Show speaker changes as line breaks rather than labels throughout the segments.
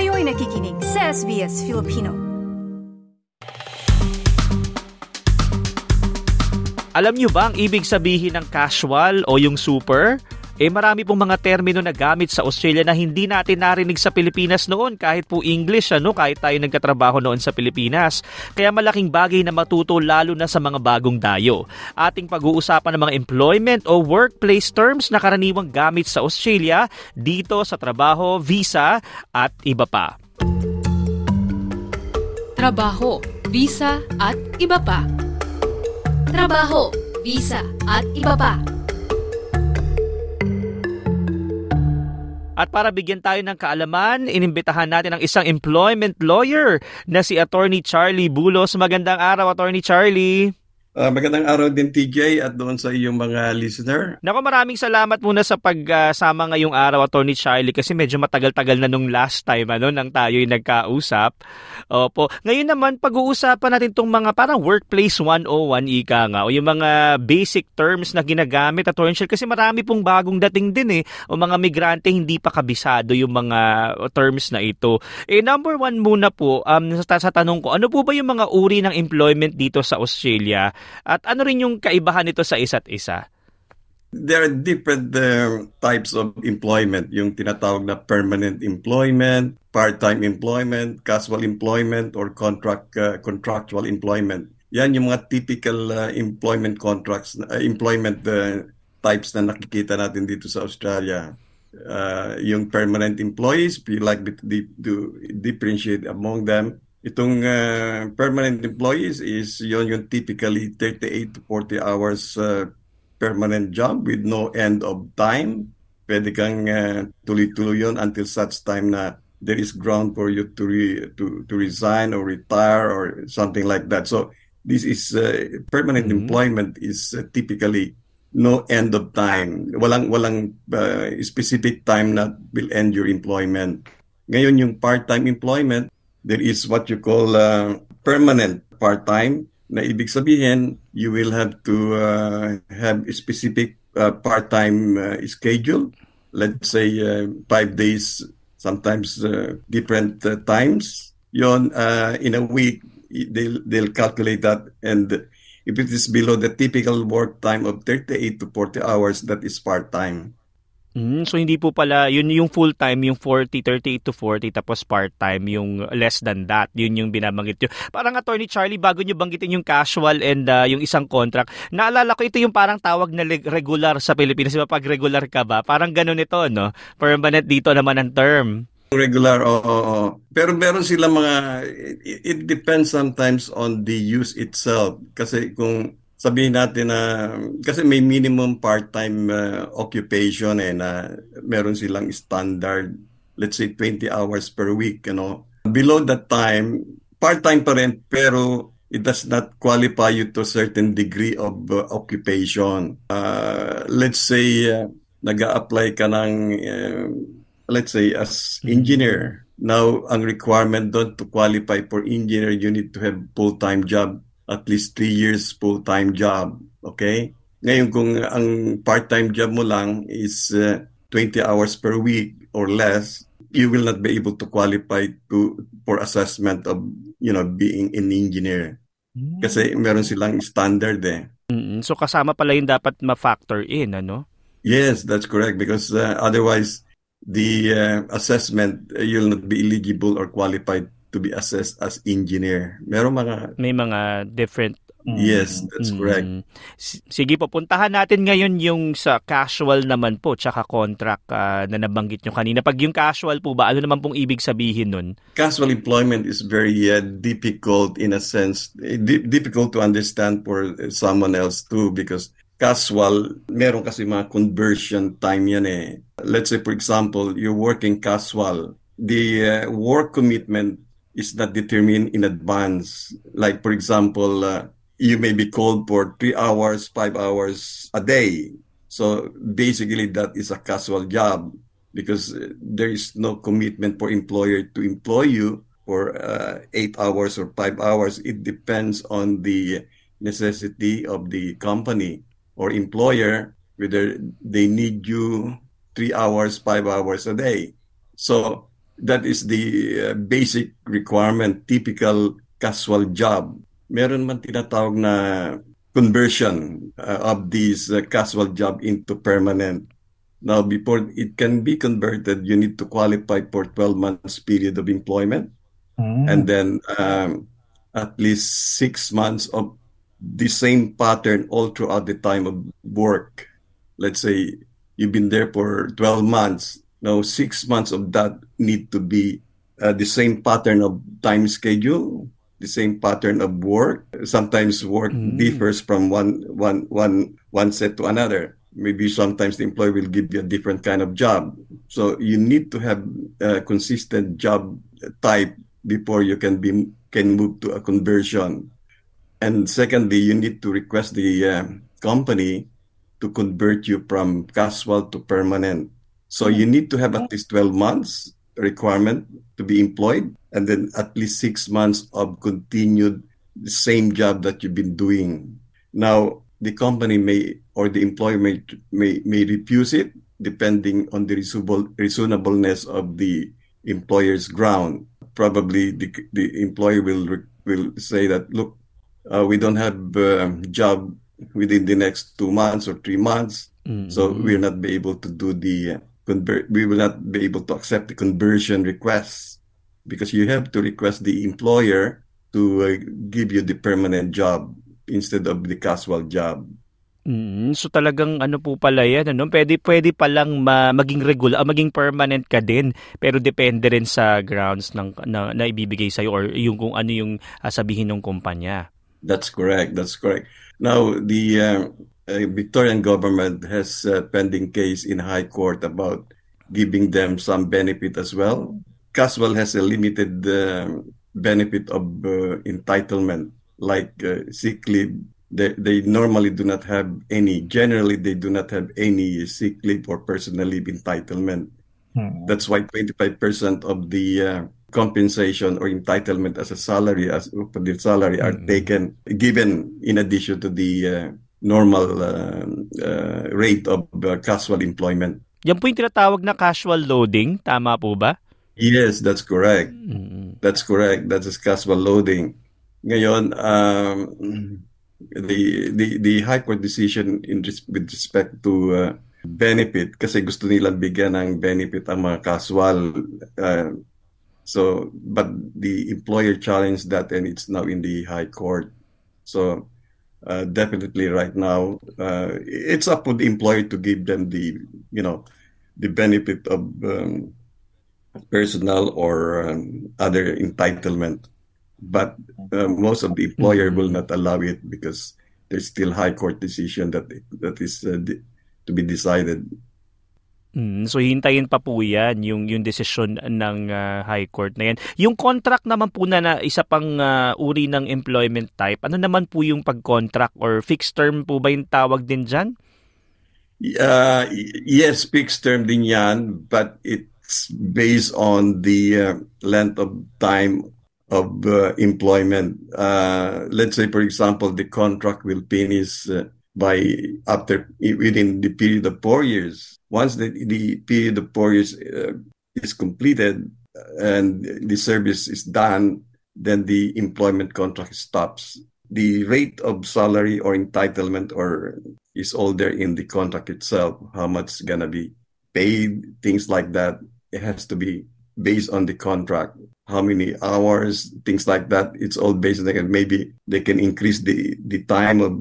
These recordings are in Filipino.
Kayo'y nakikinig sa SBS Filipino.
Alam niyo ba ang ibig sabihin ng casual o yung super? Eh marami pong mga termino na gamit sa Australia na hindi natin narinig sa Pilipinas noon kahit po English ano kahit tayo nagkatrabaho noon sa Pilipinas. Kaya malaking bagay na matuto lalo na sa mga bagong dayo. Ating pag-uusapan ng mga employment o workplace terms na karaniwang gamit sa Australia dito sa trabaho, visa at iba pa.
Trabaho, visa at iba pa. Trabaho, visa at iba pa.
At para bigyan tayo ng kaalaman, inimbitahan natin ang isang employment lawyer na si Attorney Charlie Bulos. Magandang araw, Attorney Charlie.
Uh, magandang araw din TJ at doon sa iyong mga listener.
Nako maraming salamat muna sa pagsama uh, ngayong araw Attorney Charlie kasi medyo matagal-tagal na nung last time ano nang tayo'y nagkausap. Opo. Ngayon naman pag-uusapan natin tong mga parang workplace 101 ika nga o yung mga basic terms na ginagamit Attorney Charlie kasi marami pong bagong dating din eh o mga migrante hindi pa kabisado yung mga terms na ito. Eh number one muna po um, sa, sa tanong ko ano po ba yung mga uri ng employment dito sa Australia? At ano rin yung kaibahan nito sa isa't isa?
There are different uh, types of employment. Yung tinatawag na permanent employment, part-time employment, casual employment, or contract uh, contractual employment. Yan yung mga typical uh, employment contracts, uh, employment uh, types na nakikita natin dito sa Australia. Uh, yung permanent employees, we like to, to differentiate among them Itong uh, permanent employees is yon yung typically 38 to 40 hours uh, permanent job with no end of time. Pwede kang uh, tuloy-tuloy yon until such time na there is ground for you to re, to to resign or retire or something like that. So this is uh, permanent mm-hmm. employment is uh, typically no end of time. Walang walang uh, specific time na will end your employment. Ngayon yung part-time employment there is what you call uh, permanent part-time. Na ibig sabihin you will have to uh, have a specific uh, part-time uh, schedule. Let's say uh, five days sometimes uh, different uh, times. Yon uh, in a week they'll, they'll calculate that. And if it is below the typical work time of 38 to 40 hours that is part-time
Mm, so hindi po pala yun yung full time yung 40 38 to 40 tapos part time yung less than that yun yung binabanggit niyo. Parang attorney Charlie bago niyo banggitin yung casual and uh, yung isang contract. Naalala ko ito yung parang tawag na regular sa Pilipinas. Diba pag regular ka ba? Parang ganun ito no. Permanent dito naman ang term.
Regular, oo. Oh, oh. Pero meron sila mga, it, it depends sometimes on the use itself. Kasi kung sabihin natin na kasi may minimum part-time uh, occupation eh na meron silang standard let's say 20 hours per week you know. Below that time part-time pa rin pero it does not qualify you to a certain degree of uh, occupation. Uh, let's say uh, nag-apply ka ng uh, let's say as mm-hmm. engineer. Now ang requirement doon to qualify for engineer you need to have full-time job at least three years full-time job. Okay? Ngayon, kung ang part-time job mo lang is uh, 20 hours per week or less, you will not be able to qualify to for assessment of, you know, being an engineer. Kasi meron silang standard eh.
Mm-hmm. So kasama pala yung dapat ma-factor in, ano?
Yes, that's correct because uh, otherwise the uh, assessment uh, you'll not be eligible or qualified to be assessed as engineer. Meron mga...
May mga different
Yes, that's mm. correct.
Sige po, puntahan natin ngayon yung sa casual naman po, tsaka contract uh, na nabanggit nyo kanina. Pag yung casual po ba, ano naman pong ibig sabihin nun?
Casual employment is very uh, difficult in a sense, di- difficult to understand for someone else too because casual, meron kasi mga conversion time yan eh. Let's say for example, you're working casual. The uh, work commitment is not determined in advance. Like, for example, uh, you may be called for three hours, five hours a day. So basically, that is a casual job because uh, there is no commitment for employer to employ you for uh, eight hours or five hours. It depends on the necessity of the company or employer whether they need you three hours, five hours a day. So that is the uh, basic requirement, typical casual job. Meron man tinatawag na conversion uh, of this uh, casual job into permanent. Now, before it can be converted, you need to qualify for 12 months period of employment. And then um, at least six months of the same pattern all throughout the time of work. Let's say you've been there for 12 months. Now, six months of that need to be uh, the same pattern of time schedule, the same pattern of work. Sometimes work differs from one, one, one, one set to another. Maybe sometimes the employer will give you a different kind of job. So you need to have a consistent job type before you can be can move to a conversion. And secondly, you need to request the uh, company to convert you from casual to permanent. So you need to have at least 12 months requirement to be employed and then at least six months of continued the same job that you've been doing. Now, the company may or the employer may, may, may refuse it depending on the reasonable, reasonableness of the employer's ground. Probably the, the employer will will say that, look, uh, we don't have a job within the next two months or three months, so we'll not be able to do the uh, convert. We will not be able to accept the conversion requests because you have to request the employer to uh, give you the permanent job instead of the casual job.
Mm, so talagang ano po pala yan, ano? Pwede, pwede palang ma, maging regular, ah, maging permanent ka din, pero depende rin sa grounds ng, na, na ibibigay sa'yo or yung kung ano yung ah, sabihin ng kumpanya.
That's correct. That's correct. Now, the uh, uh, Victorian government has a pending case in High Court about giving them some benefit as well. Casual has a limited uh, benefit of uh, entitlement, like uh, sick leave. They, they normally do not have any, generally, they do not have any sick leave or personal leave entitlement. That's why 25% of the uh, compensation or entitlement as a salary, as the salary, are taken, given in addition to the uh, normal uh, uh, rate of uh, casual employment.
Yan po yung tinatawag na casual loading, tama po ba?
Yes, that's correct. That's correct. That is casual loading. Ngayon, um, the, the, the High Court decision in res- with respect to uh, benefit, kasi gusto nilang bigyan ng benefit ang mga casual. Uh, so, but the employer challenged that and it's now in the High Court. So, uh, definitely right now, uh, it's up to the employer to give them the, you know, the benefit of um, personal or um, other entitlement. But uh, most of the employer will not allow it because there's still high court decision that that is uh, to be decided.
Mm, so hintayin pa po yan yung yung desisyon ng ah, High Court na yan. Yung contract naman po na, na isa pang ah, uri ng employment type, ano naman po yung pag-contract or fixed term po ba yung tawag din dyan?
Uh, y- yes, fixed term din yan, but it's based on the uh, length of time of uh, employment. Uh, let's say, for example, the contract will finish uh, by after within the period of four years. Once the, the period of four years uh, is completed and the service is done, then the employment contract stops. The rate of salary or entitlement or is all there in the contract itself. How much is gonna be paid, things like that. It has to be based on the contract. How many hours, things like that. It's all based on that. Maybe they can increase the the time of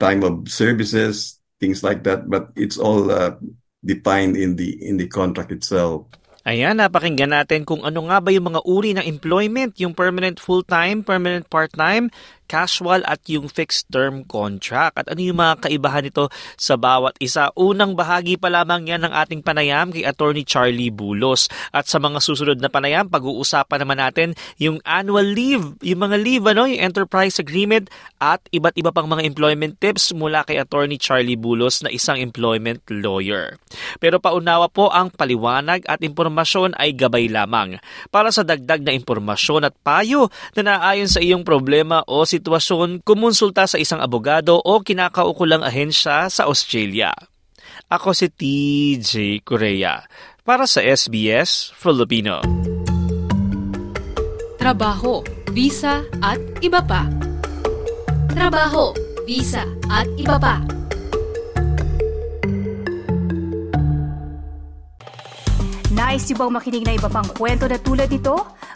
time of services, things like that. But it's all uh, defined in the in the contract itself.
Ayan, napakinggan natin kung ano nga ba yung mga uri ng employment, yung permanent full-time, permanent part-time, casual at yung fixed term contract. At ano yung mga kaibahan nito sa bawat isa. Unang bahagi pa lamang yan ng ating panayam kay Attorney Charlie Bulos. At sa mga susunod na panayam, pag-uusapan naman natin yung annual leave, yung mga leave, ano, yung enterprise agreement at iba't iba pang mga employment tips mula kay Attorney Charlie Bulos na isang employment lawyer. Pero paunawa po ang paliwanag at impormasyon ay gabay lamang. Para sa dagdag na impormasyon at payo na naayon sa iyong problema o sitwasyon, kumonsulta sa isang abogado o kinakaukulang ahensya sa Australia. Ako si TJ Korea. Para sa SBS Filipino.
Trabaho, visa at iba pa. Trabaho, visa at iba pa.
Nice yung bang makinig na iba pang kwento na tulad ito?